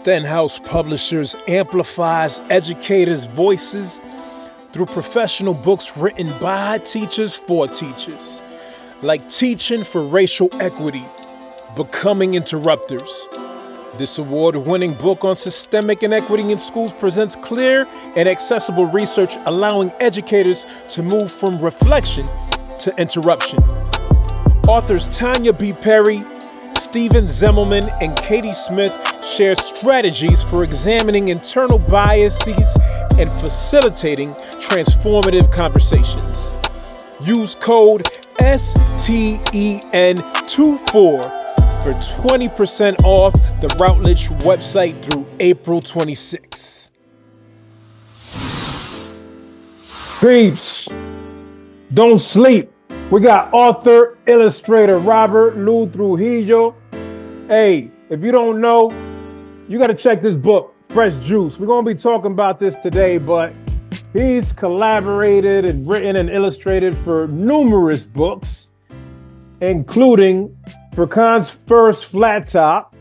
Stenhouse Publishers amplifies educators' voices through professional books written by teachers for teachers, like Teaching for Racial Equity, Becoming Interrupters. This award winning book on systemic inequity in schools presents clear and accessible research allowing educators to move from reflection to interruption. Authors Tonya B. Perry, Steven Zemelman, and Katy Smith share strategies for examining internal biases and facilitating transformative conversations. Use code STEN24 for 20% off the Routledge website through April 26. Peeps, don't sleep. We got author, illustrator Robert Liu-Trujillo. Hey, if you don't know, you got to check this book, Fresh Juice. We're going to be talking about this today, but he's collaborated and written and illustrated for numerous books, including Furqan's first flat top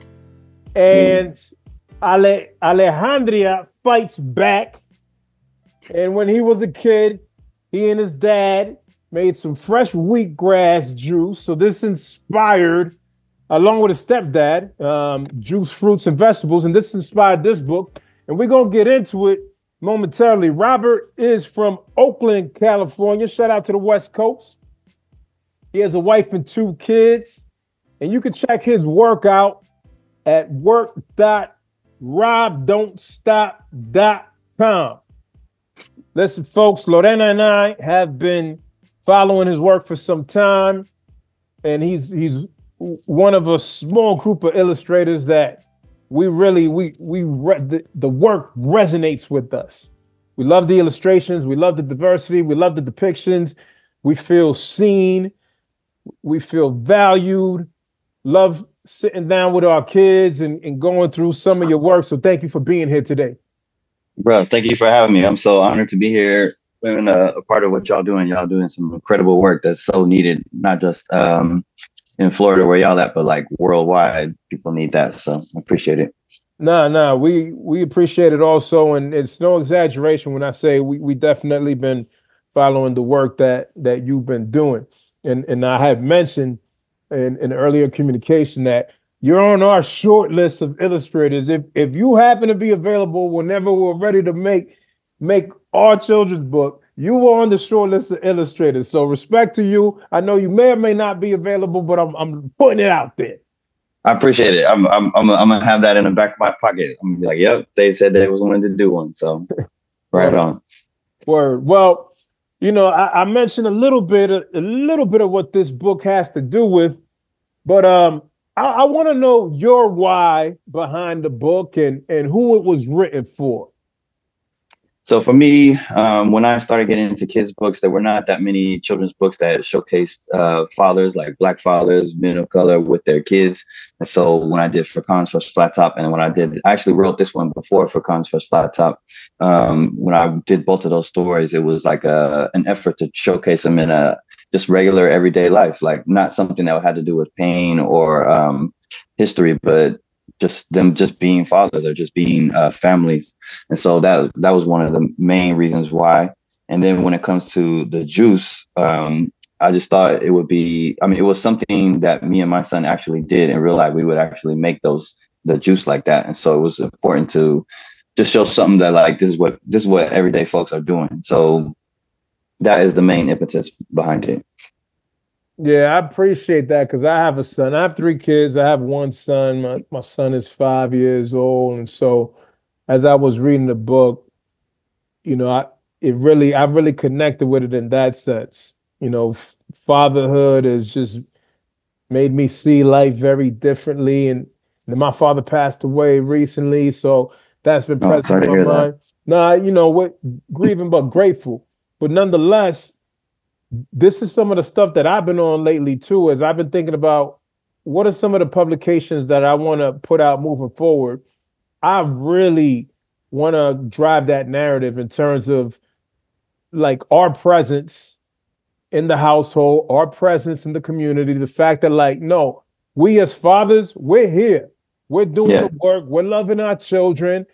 and Ale- Alejandria Fights Back. And when he was a kid, he and his dad made some fresh wheatgrass juice. So this inspired, along with his stepdad, um, juice, fruits, and vegetables. And this inspired this book. And we're going to get into it momentarily. Robert is from Oakland, California. Shout out to the West Coast. He has a wife and two kids. And you can check his work out at work.robdontstop.com. Listen, folks, Lorena and I have been following his work for some time, and he's he's one of a small group of illustrators that we really we we re- the, the work resonates with us. We love the illustrations, we love the diversity, we love the depictions. We feel seen, we feel valued. Love sitting down with our kids and, and going through some of your work. So thank you for being here today. Bro, thank you for having me. I'm so honored to be here and uh, a part of what y'all doing. Y'all doing some incredible work that's so needed, not just um, in Florida where y'all at, but like worldwide. People need that. So I appreciate it. Nah, nah, we we appreciate it also, and it's no exaggeration when I say we we definitely been following the work that that you've been doing, and and I have mentioned in, in earlier communication that you're on our short list of illustrators. If if you happen to be available whenever we're ready to make make our children's book, you were on the short list of illustrators. So respect to you. I know you may or may not be available, but I'm I'm putting it out there. I appreciate it. I'm I'm I'm, I'm gonna have that in the back of my pocket. I'm gonna be like, yep, they said they was wanting to do one. So right on. Word. Well, you know, I, I mentioned a little bit a little bit of what this book has to do with, but um I, I want to know your why behind the book and and who it was written for. So for me, um, when I started getting into kids' books, there were not that many children's books that showcased uh, fathers, like black fathers, men of color, with their kids. And so when I did Furqan's First Flat Top, and when I did, I actually wrote this one before Furqan's First Flat Top. Um, when I did both of those stories, it was like a, an effort to showcase them in a just regular everyday life, like not something that had to do with pain or um, history, but just them just being fathers or just being uh, families and so that that was one of the main reasons why and then when it comes to the juice um, i just thought it would be i mean it was something that me and my son actually did in real life we would actually make those the juice like that and so it was important to just show something that like this is what this is what everyday folks are doing so that is the main impetus behind it yeah, I appreciate that because I have a son. I have three kids. I have one son. My, my son is five years old. And so as I was reading the book, you know, I it really I really connected with it in that sense. You know, f- fatherhood has just made me see life very differently. And, and my father passed away recently, so that's been Oh, present in my mind. Nah, you know what? Grieving but grateful. But nonetheless, this is some of the stuff that I've been on lately too. As I've been thinking about what are some of the publications that I want to put out moving forward. I really want to drive that narrative in terms of like our presence in the household, our presence in the community, the fact that like no, we as fathers, we're here. We're doing yeah. the work. We're loving our children.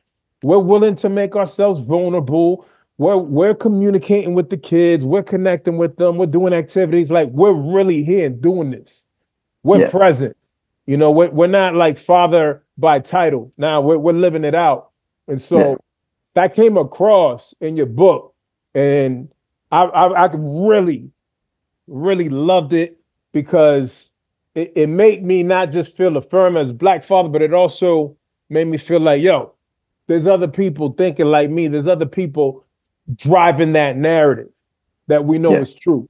We're willing to make ourselves vulnerable. We're we're communicating with the kids. We're connecting with them. We're doing activities like we're really here doing this. We're yeah. present. You know, we're, we're not like father by title. Now we're we're living it out. And so yeah. that came across in your book, and I I, I really, really loved it because it, it made me not just feel affirmed as black father, but it also made me feel like, yo, there's other people thinking like me. There's other people driving that narrative that we know yeah. is true.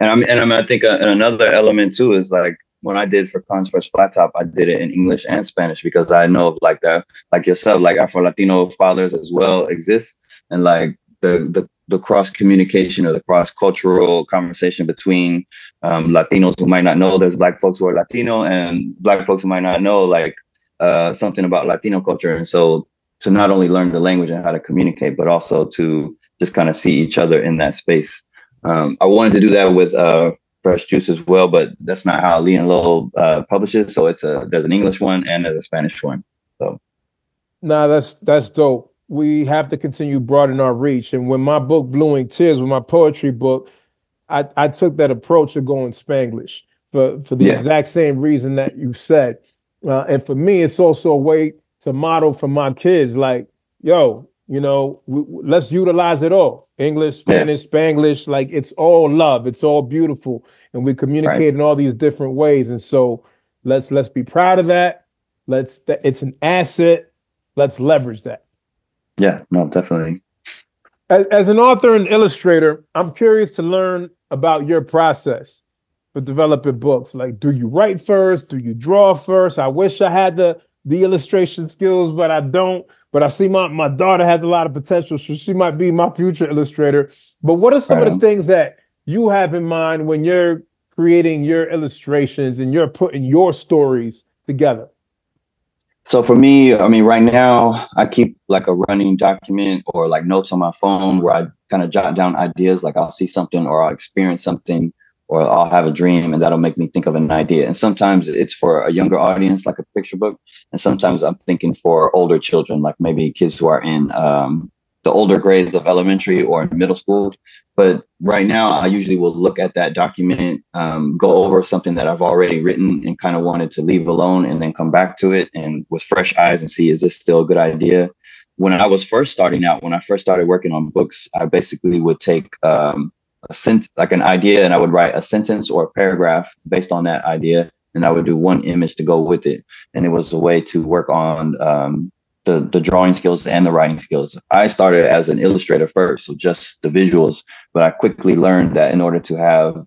And I mean, and I, mean, I think uh, another element too is like when I did Furqan's Fresh Flat Top, I did it in English and Spanish because I know of like that, like yourself, like Afro Latino fathers as well exist, and like the the the cross communication or the cross cultural conversation between um, Latinos who might not know there's black folks who are Latino and black folks who might not know like uh, something about Latino culture. And so to not only learn the language and how to communicate, but also to just kind of see each other in that space. Um, I wanted to do that with uh, Fresh Juice as well, but that's not how Lee and Low uh, publishes. So it's a there's an English one and there's a Spanish one. So, nah, that's that's dope we have to continue broadening our reach. And when my book Blue Ink Tears, with my poetry book, I, I took that approach of going Spanglish for, for the yeah. exact same reason that you said. Uh, and for me, it's also a way to model for my kids, like, yo, you know, we, let's utilize it all. English, Spanish. Spanglish, like it's all love. It's all beautiful. And we communicate right. in all these different ways. And so let's let's be proud of that. Let's it's an asset. Let's leverage that. Yeah, no, definitely. As, as an author and illustrator, I'm curious to learn about your process for developing books. Like, do you write first? Do you draw first? I wish I had the the illustration skills, but I don't. But I see my my daughter has a lot of potential, so she might be my future illustrator. But what are some of the things that you have in mind when you're creating your illustrations and you're putting your stories together? So for me, I mean, right now I keep like a running document or like notes on my phone where I kind of jot down ideas. Like I'll see something or I'll experience something or I'll have a dream and that'll make me think of an idea. And sometimes it's for a younger audience, like a picture book. And sometimes I'm thinking for older children, like maybe kids who are in um, the older grades of elementary or middle school. But right now, I usually will look at that document, um, go over something that I've already written and kind of wanted to leave alone, and then come back to it and with fresh eyes and see is this still a good idea. When I was first starting out, when I first started working on books, I basically would take um, a sent like an idea and I would write a sentence or a paragraph based on that idea, and I would do one image to go with it. And it was a way to work on um, the the drawing skills and the writing skills. I started as an illustrator first, so just the visuals. But I quickly learned that in order to have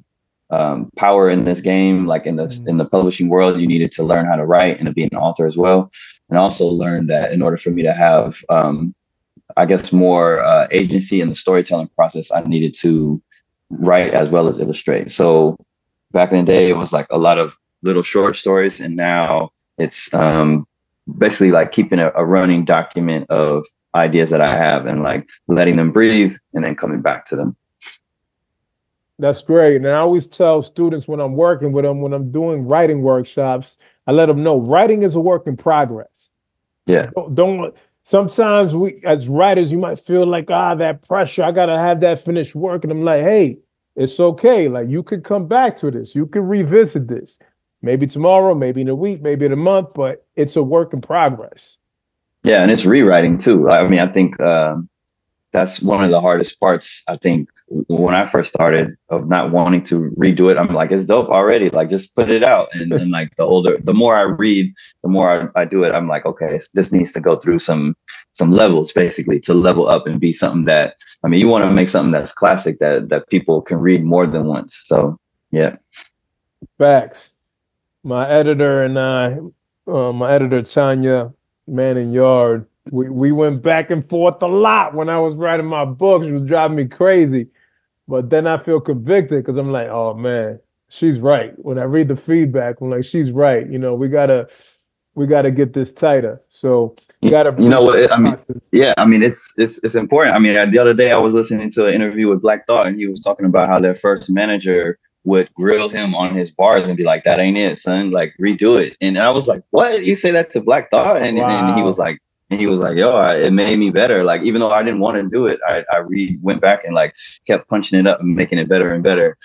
um, power in this game, like in the mm-hmm. in the publishing world, you needed to learn how to write and to be an author as well. And also learned that in order for me to have, um, I guess, more uh, agency in the storytelling process, I needed to write as well as illustrate. So back in the day, it was like a lot of little short stories, and now it's um, basically like keeping a, a running document of ideas that I have and like letting them breathe and then coming back to them. That's great. And I always tell students when I'm working with them, when I'm doing writing workshops, I let them know writing is a work in progress. Yeah. Don't, don't sometimes we as writers, you might feel like, ah, that pressure, I gotta have that finished work. And I'm like, hey, it's okay. Like you could come back to this, you can revisit this maybe tomorrow, maybe in a week, maybe in a month, but it's a work in progress. Yeah, and it's rewriting too. I mean, I think uh, that's one of the hardest parts. I think when I first started of not wanting to redo it, I'm like, it's dope already. Like, just put it out. And then, like, the older, the more I read, the more I, I do it. I'm like, okay, this needs to go through some some levels, basically, to level up and be something that. I mean, you want to make something that's classic that that people can read more than once. So, yeah. Facts my editor and I, uh, my editor Tanya Manning Yard, We we went back and forth a lot when I was writing my books. It was driving me crazy. But then I feel convicted because I'm like, oh man, she's right. When I read the feedback, I'm like, she's right. You know, we gotta we gotta get this tighter. So you gotta you know what I mean yeah, I mean it's it's it's important. I mean the other day I was listening to an interview with Black Thought and he was talking about how their first manager would grill him on his bars and be like, That ain't it, son. Like redo it. And I was like, What? You say that to Black Thought? And, wow. and he was like, and he was like, "Yo, it made me better. Like, even though I didn't want to do it, I I re went back and like kept punching it up and making it better and better."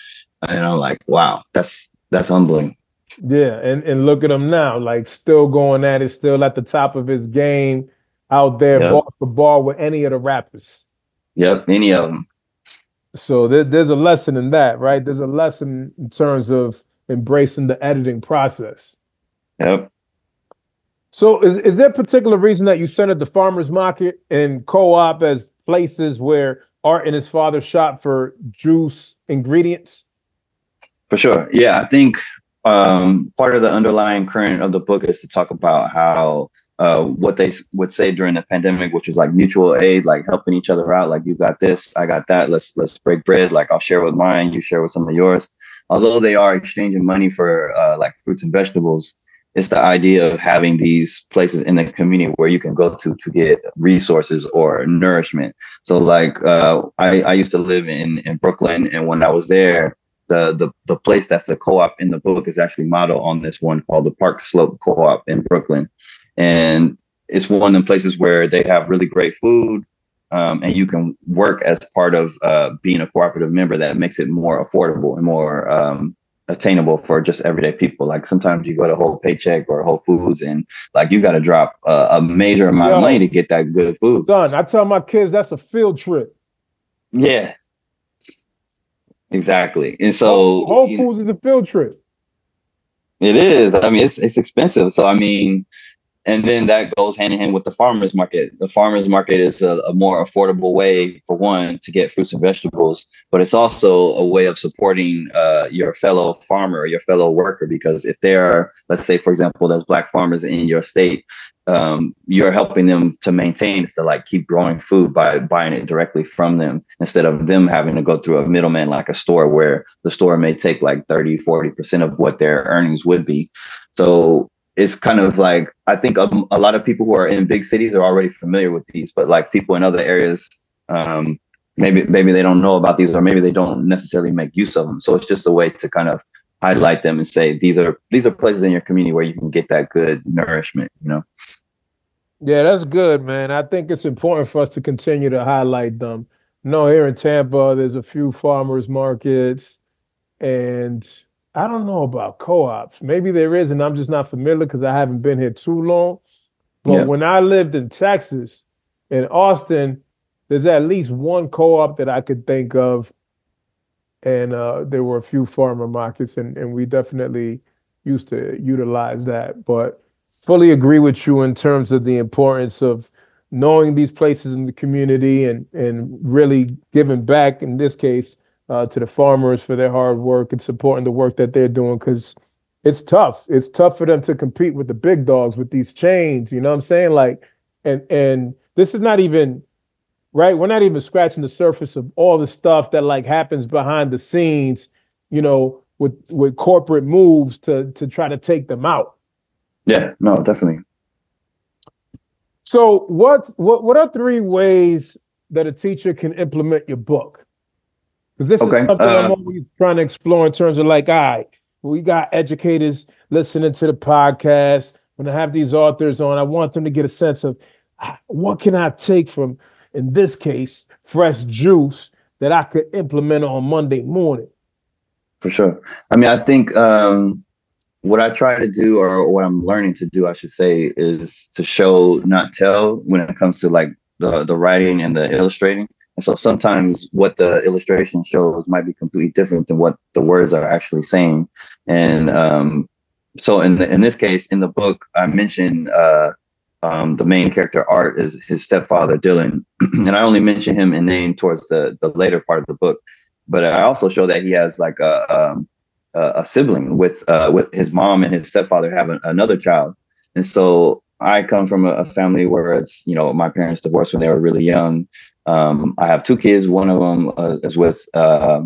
And I'm like, "Wow, that's that's humbling." Yeah, and and look at him now, like still going at it, still at the top of his game, out there yep. ball for ball with any of the rappers. Yep, any of them. So there, there's a lesson in that, right? There's a lesson in terms of embracing the editing process. Yep. So is, is there a particular reason that you centered the farmers market and co-op as places where Art and his father shop for juice ingredients? For sure. Yeah, I think um, part of the underlying current of the book is to talk about how uh, what they would say during the pandemic, which is like mutual aid, like helping each other out. Like you got this, I got that. Let's let's break bread. Like I'll share with mine, you share with some of yours. Although they are exchanging money for uh, like fruits and vegetables, it's the idea of having these places in the community where you can go to to get resources or nourishment. So like uh, I, I used to live in in Brooklyn, and when I was there, the the the place that's the co-op in the book is actually modeled on this one called the Park Slope Co-op in Brooklyn, and it's one of the places where they have really great food. Um, and you can work as part of uh, being a cooperative member that makes it more affordable and more um, attainable for just everyday people. Like sometimes you go to Whole Paycheck or Whole Foods, and like you got to drop a, a, major amount Yo, of money to get that good food. Done. I tell my kids that's a field trip. Yeah, exactly. And so Whole, Whole Foods know, is a field trip. It is. I mean, it's it's expensive. So I mean, and then that goes hand in hand with the farmers market. The farmers market is a, a, more affordable way, for one, to get fruits and vegetables, but it's also a way of supporting uh, your fellow farmer your fellow worker. Because if there are, let's say, for example, there's black farmers in your state, um, you're helping them to maintain to like keep growing food by buying it directly from them instead of them having to go through a middleman like a store where the store may take like 30 40% of what their earnings would be so it's kind of like I think a, a, lot of people who are in big cities are already familiar with these, but like people in other areas, um, maybe maybe they don't know about these, or maybe they don't necessarily make use of them. So it's just a way to kind of highlight them and say these are these are places in your community where you can get that good nourishment. You know. Yeah, that's good, man. I think it's important for us to continue to highlight them. no, here in Tampa, there's a few farmers markets, and I don't know about co-ops. Maybe there is, and I'm just not familiar because I haven't been here too long. But yeah. when I lived in Texas, in Austin, there's at least one co-op that I could think of, and uh, there were a few farmer markets, and, and we definitely used to utilize that. But fully agree with you in terms of the importance of knowing these places in the community and and really giving back. In this case, uh, to the farmers for their hard work and supporting the work that they're doing because it's tough. It's tough for them to compete with the big dogs with these chains. You know what I'm saying? Like, and and this is not even right. We're not even scratching the surface of all the stuff that like happens behind the scenes. You know, with with corporate moves to to try to take them out. Yeah. No, definitely. So what what what are three ways that a teacher can implement your book? Because this okay. is something uh, I'm always trying to explore in terms of like, all right, we got educators listening to the podcast. When I have these authors on, I want them to get a sense of ah, what can I take from, in this case, fresh juice that I could implement on Monday morning. For sure. I mean, I think um, what I try to do, or what I'm learning to do, I should say, is to show, not tell, when it comes to like the the writing and the illustrating. And so sometimes what the illustration shows might be completely different than what the words are actually saying. And um, so in the, in this case, in the book, I mentioned uh, um, the main character Art is his stepfather Dylan, and I only mention him in name towards the the later part of the book. But I also show that he has like a um, a sibling with uh, with his mom and his stepfather have an, another child, and so I come from a, family where it's you know my parents divorced when they were really young. Um, I have two kids. One of them uh, is with uh,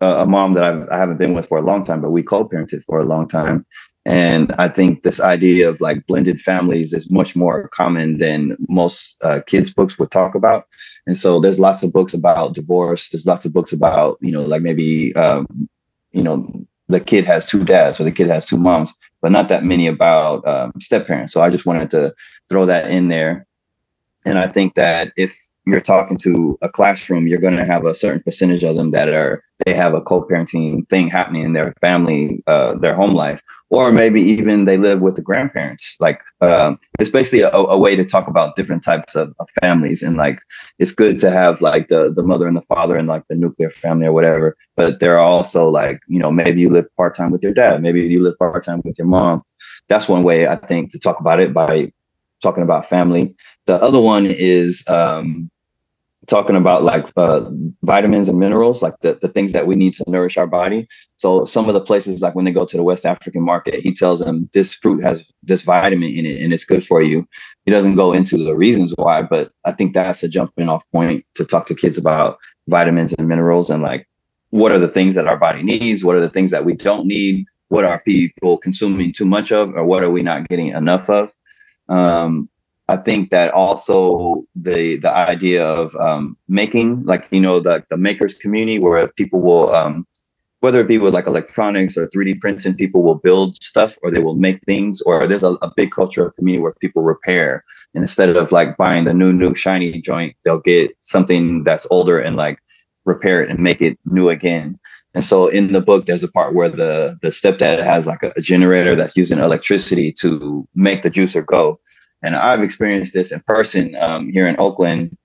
a mom that I've, I haven't been with for a long time, but we co-parented for a long time. And I think this idea of like blended families is much more common than most uh, kids' books would talk about. And so there's lots of books about divorce. There's lots of books about, you know, like maybe, um, you know, the kid has two dads or the kid has two moms, but not that many about um, step parents. So I just wanted to throw that in there. And I think that if you're talking to a classroom, you're going to have a certain percentage of them that are they have a co-parenting thing happening in their family, uh, their home life, or maybe even they live with the grandparents. Like um, it's basically a, a, way to talk about different types of, of, families, and like it's good to have like the the mother and the father and like the nuclear family or whatever. But there are also like you know maybe you live part time with your dad, maybe you live part time with your mom. That's one way I think to talk about it by talking about family. The other one is um, talking about like uh, vitamins and minerals, like the, the things that we need to nourish our body. So some of the places, like when they go to the West African market, he tells them this fruit has this vitamin in it and it's good for you. He doesn't go into the reasons why, but I think that's a jumping off point to talk to kids about vitamins and minerals and like what are the things that our body needs, what are the things that we don't need, what are people consuming too much of, or what are we not getting enough of. Um, I think that also the the idea of um, making, like you know, the the makers community where people will, um, whether it be with like electronics or 3D printing, people will build stuff or they will make things, or there's a, a big culture of community where people repair. And instead of like buying the new new shiny joint, they'll get something that's older and like repair it and make it new again. And so in the book, there's a part where the the stepdad has like a, a generator that's using electricity to make the juicer go and I've experienced this in person um, here in Oakland.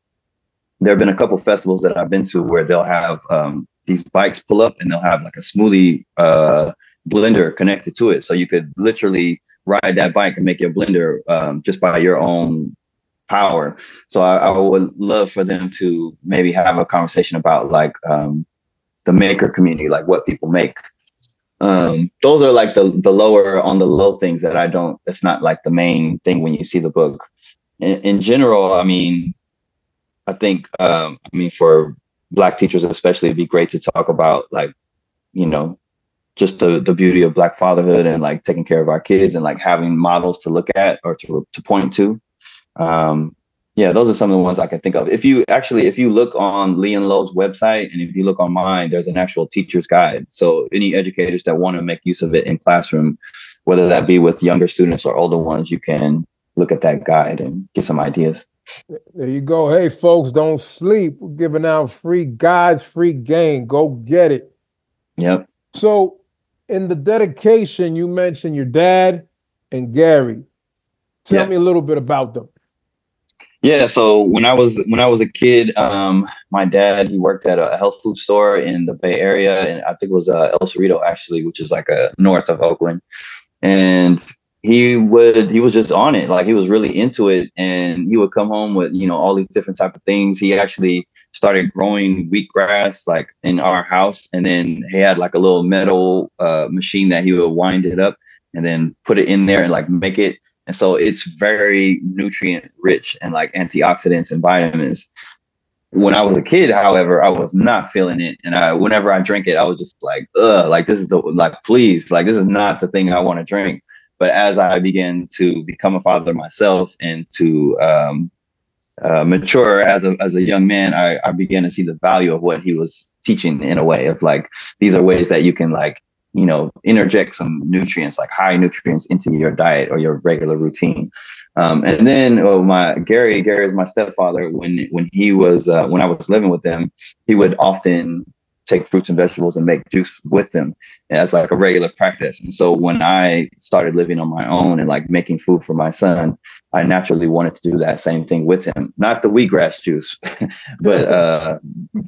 There have been a couple festivals that I've been to where they'll have um, these bikes pull up and they'll have like a smoothie uh, blender connected to it. So you could literally ride that bike and make your blender um, just by your own power. So I, I, would love for them to maybe have a conversation about like um, the maker community, like what people make um, those are like the the lower on the low things that I don't. It's not like the main thing when you see the book. In, in general, I mean, I think um, I mean for black teachers especially, it'd be great to talk about like, you know, just the the beauty of black fatherhood and like taking care of our kids and like having models to look at or to to point to. Um, yeah, those are some of the ones I can think of. If you actually, if you look on Lee and Low's website, and if you look on mine, there's an actual teacher's guide. So any educators that want to make use of it in classroom, whether that be with younger students or older ones, you can look at that guide and get some ideas. There you go. Hey, folks, don't sleep. We're giving out free guides, free game. Go get it. Yep. So, in the dedication, you mentioned your dad and Gary. Tell yep. me a little bit about them. Yeah, so when I was when I was a kid, um, my dad he worked at a health food store in the Bay Area, and I think it was uh, El Cerrito actually, which is like a north of Oakland. And he would he was just on it, like he was really into it, and he would come home with you know all these different type of things. He actually started growing wheatgrass like in our house, and then he had like a little metal uh, machine that he would wind it up and then put it in there and like make it and so it's very nutrient rich and like antioxidants and vitamins. When I was a kid, however, I was not feeling it. And I whenever I drink it, I was just like, ugh, like this is the like please, like this is not the thing I want to drink. But as I began to become a father myself and to um, uh, mature as a as a young man, I, I began to see the value of what he was teaching in a way of like these are ways that you can like you know interject some nutrients like high nutrients into your diet or your regular routine. Um, and then oh, my gary gary is my stepfather. When when he was uh, when i was living with them he would often take fruits and vegetables and make juice with them as like a regular practice. And so when I started living on my own and like making food for my son, I naturally wanted to do that same thing with him. Not the wheatgrass juice, but uh,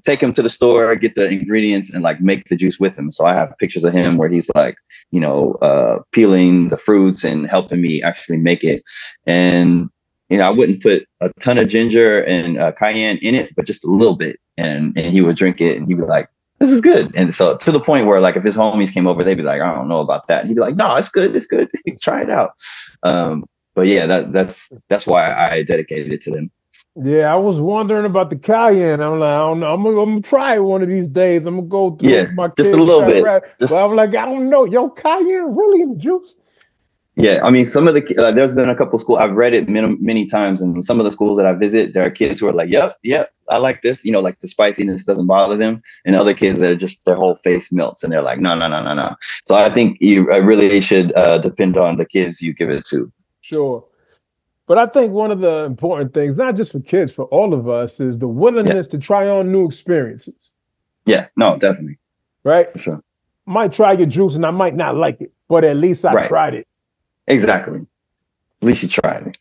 take him to the store, get the ingredients, and like make the juice with him. So I have pictures of him where he's like, you know, uh, peeling the fruits and helping me actually make it. And you know, I wouldn't put a ton of ginger and uh, cayenne in it, but just a little bit. And and he would drink it, and he'd be like, this is good. And so to the point where like if his homies came over, they'd be like, I don't know about that. And he'd be like, no, it's good, it's good. Try it out. Um, but yeah, that that's that's why I dedicated it to them. Yeah, I was wondering about the cayenne. I'm like, I don't know. I'm gonna, I'm gonna try it one of these days. I'm gonna go through yeah, my just a little bit. Just, but I'm like, I don't know. Yo, cayenne really in the juice? Yeah, I mean, some of the uh, there's been a couple schools I've read it many, many times, and some of the schools that I visit, there are kids who are like, "Yep, yep, I like this." You know, like the spiciness doesn't bother them, and other kids that are just their whole face melts, and they're like, "No, no, no, no, no." So I think you I really should uh, depend on the kids you give it to. Sure, but I think one of the important things, not just for kids, for all of us, is the willingness yeah. to try on new experiences. Yeah, no, definitely. Right. For sure. Might try your juice, and I might not like it, but at least I right. tried it Exactly. At least you tried it.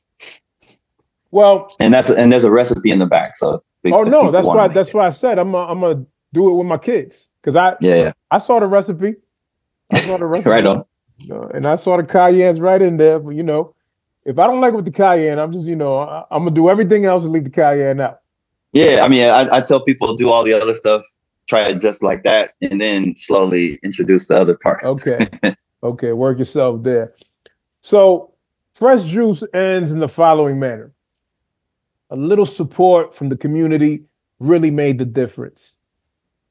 Well, and that's and there's a recipe in the back. So oh no, that's why that's why I said I'm a, I'm gonna do it with my kids because I yeah, yeah I saw the recipe. I saw the recipe right on, and I saw the cayennes right in there. But you know, if I don't like it with the cayenne, I'm just you know I, am gonna do everything else and leave the cayenne out. Yeah, I mean, I, I tell people do all the other stuff, try it just like that, and then slowly introduce the other parts. Okay, okay, work yourself there. So, Fresh Juice ends in the following manner A little support from the community really made the difference.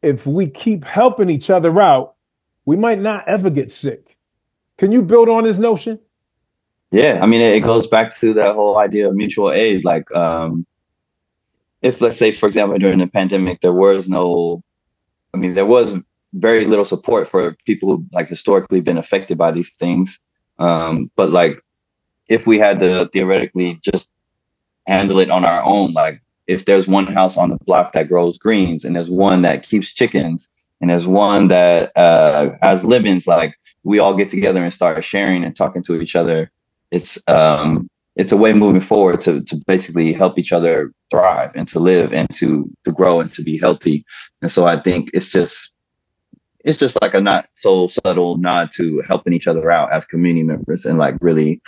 If we keep helping each other out, we might not ever get sick. Can you build on this notion? Yeah, I mean, it goes back to that whole idea of mutual aid. Like, um, if let's say, for example, during the pandemic, there was no, I mean, there was very little support for people who like historically been affected by these things. Um, but like, if we had to theoretically just handle it on our own, like if there's one house on the block that grows greens and there's one that keeps chickens and there's one that uh, has livings, like we all get together and start sharing and talking to each other. It's um, it's a way moving forward to to basically help each other thrive and to live and to to grow and to be healthy. And so I think it's just it's just like a not so subtle nod to helping each other out as community members and like really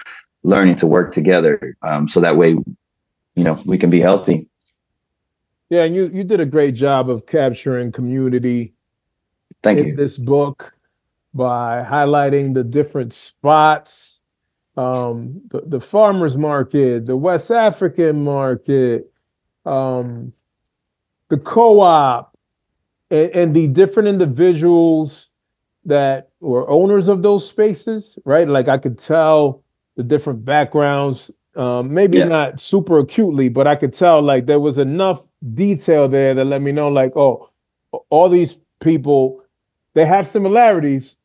learning to work together um, so that way you know we can be healthy yeah and you you did a great job of capturing community Thank in you. this book by highlighting the different spots um, the, the farmers market the west african market um, the co-op and, and the different individuals that were owners of those spaces, right? Like I could tell the different backgrounds, um, maybe yeah. not super acutely, but I could tell like there was enough detail there that let me know, like, oh, all these people, they have similarities,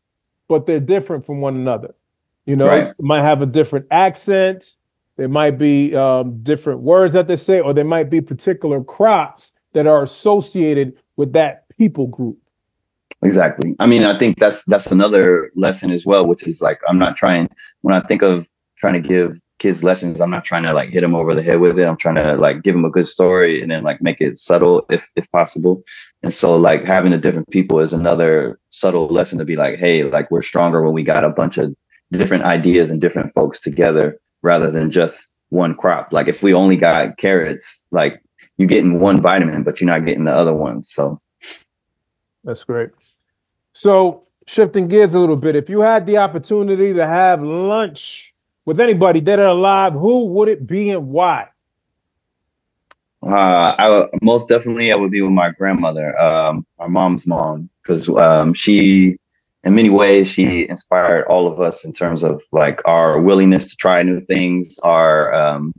but they're different from one another. You know, right. might have a different accent. There might be um, different words that they say, or there might be particular crops that are associated with that people group. Exactly. I mean, I think that's that's another lesson as well, which is like I'm not trying when I think of trying to give kids lessons, I'm not trying to like hit them over the head with it. I'm trying to like give them a good story and then like make it subtle if if possible. And so like having the different people is another subtle lesson to be like, hey, like we're stronger when we got a bunch of different ideas and different folks together rather than just one crop. Like if we only got carrots, like you're getting one vitamin, but you're not getting the other ones. So that's great. So, shifting gears a little bit, if you had the opportunity to have lunch with anybody dead or alive, who would it be and why? Uh, I most definitely I would be with my grandmother, um, my mom's mom, because um, she, in many ways, she inspired all of us in terms of like our willingness to try new things, our um,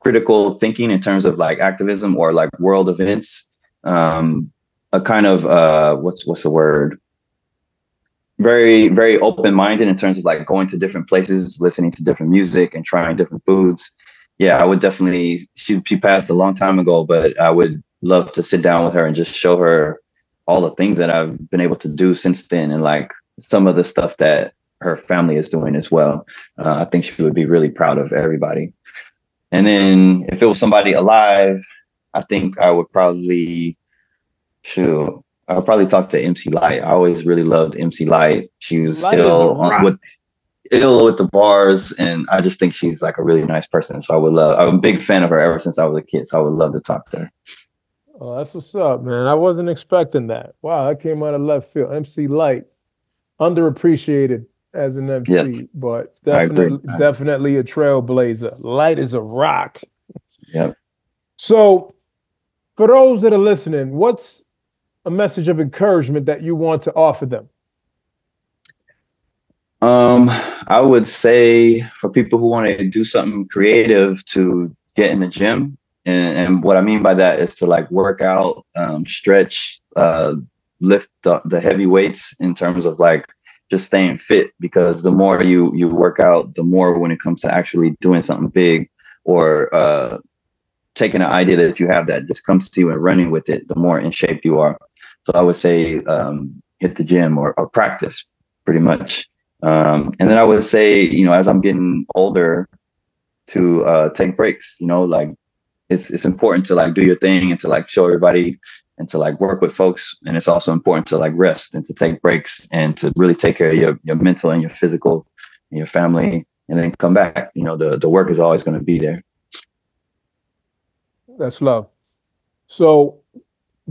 critical thinking in terms of like activism or like world events. Um, a kind of uh, what's what's the word? Very very open minded in terms of like going to different places, listening to different music, and trying different foods. Yeah, I would definitely. She she passed a long time ago, but I would love to sit down with her and just show her all the things that I've been able to do since then, and like some of the stuff that her family is doing as well. Uh, I think she would be really proud of everybody. And then if it was somebody alive, I think I would probably Sure. I'll probably talk to MC Lyte. I always really loved MC Lyte. She was Lyte still on, with ill with the bars, and I just think she's like a really nice person. So I would love. I'm a big fan of her ever since I was a kid. So I would love to talk to her. Oh, that's what's up, man. I wasn't expecting that. Wow, that came out of left field. MC Lyte, underappreciated as an MC, yes. but definitely definitely a trailblazer. Lyte is a rock. Yeah. So for those that are listening, what's a message of encouragement that you want to offer them? Um, I would say for people who want to do something creative to get in the gym. And, and what I mean by that is to like work out, um, stretch, uh, lift the, the heavy weights in terms of like just staying fit because the more you you work out the more when it comes to actually doing something big or uh taking an idea that you have that just comes to you and running with it the more in shape you are so i would say um hit the gym or, or practice pretty much um and then i would say you know as i'm getting older to uh take breaks you know like it's it's important to like do your thing and to like show everybody and to like work with folks. And it's also important to like rest and to take breaks and to really take care of your, your mental and your physical and your family and then come back. You know, the, the work is always going to be there. That's love. So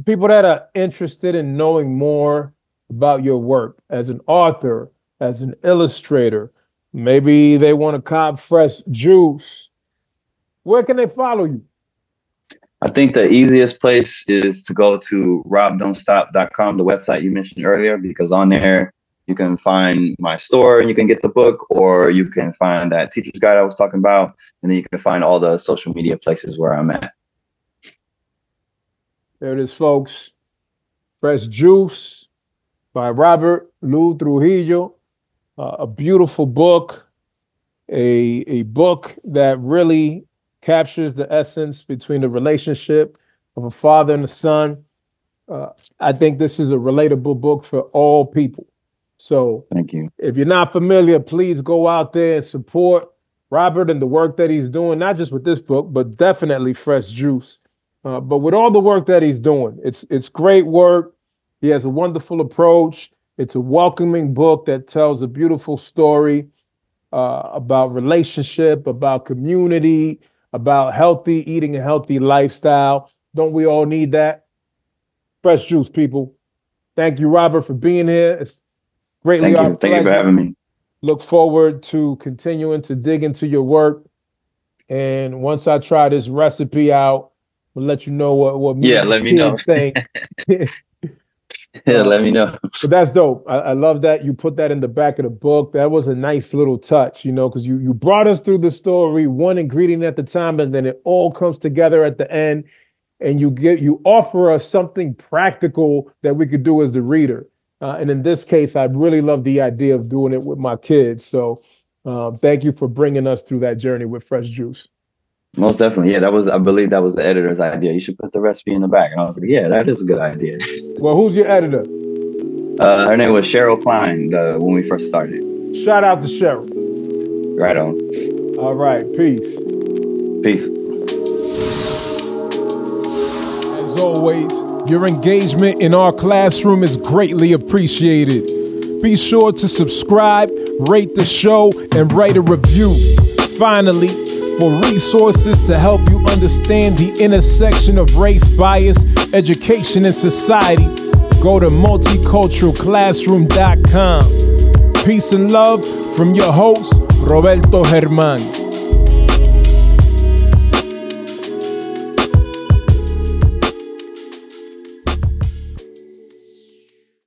people that are interested in knowing more about your work as an author, as an illustrator, maybe they want to cop fresh juice. Where can they follow you? I think the easiest place is to go to robdontstop.com, the website you mentioned earlier, because on there you can find my store and you can get the book, or you can find that teacher's guide I was talking about, and then you can find all the social media places where I'm at. There it is, folks. Fresh Juice by Robert Liu-Trujillo. Uh, a beautiful book, a, a book that really captures the essence between the relationship of a father and a son. Uh, I think this is a relatable book for all people. So, thank you. If you're not familiar, please go out there and support Robert and the work that he's doing, not just with this book, but definitely Fresh Juice. Uh, but with all the work that he's doing, it's it's great work. He has a wonderful approach. It's a welcoming book that tells a beautiful story uh, about relationship, about community, about healthy eating a healthy lifestyle. Don't we all need that? Fresh juice, people. Thank you, Robert, for being here. It's greatly Thank you. Thank you for having me. Look forward to continuing to dig into your work. And once I try this recipe out, we'll let you know what what yeah, let me know. think. yeah, let me know. But that's dope. I, I, love that you put that in the back of the book. That was a nice little touch, you know, because you you brought us through the story one ingredient at the time, and then it all comes together at the end, and you get you offer us something practical that we could do as the reader. Uh, and in this case, I really love the idea of doing it with my kids. So, uh, thank you for bringing us through that journey with Fresh Juice. Most definitely. Yeah, that was, I believe that was the editor's idea. You should put the recipe in the back. And I was like, yeah, that is a good idea. Well, who's your editor? Uh, her name was Cheryl Klein the, when we first started. Shout out to Cheryl. Right on. All right. Peace. Peace. As always, your engagement in our classroom is greatly appreciated. Be sure to subscribe, rate the show, and write a review. Finally, for resources to help you understand the intersection of race, bias, education, and society, go to multiculturalclassroom.com. Peace and love from your host, Roberto Germán.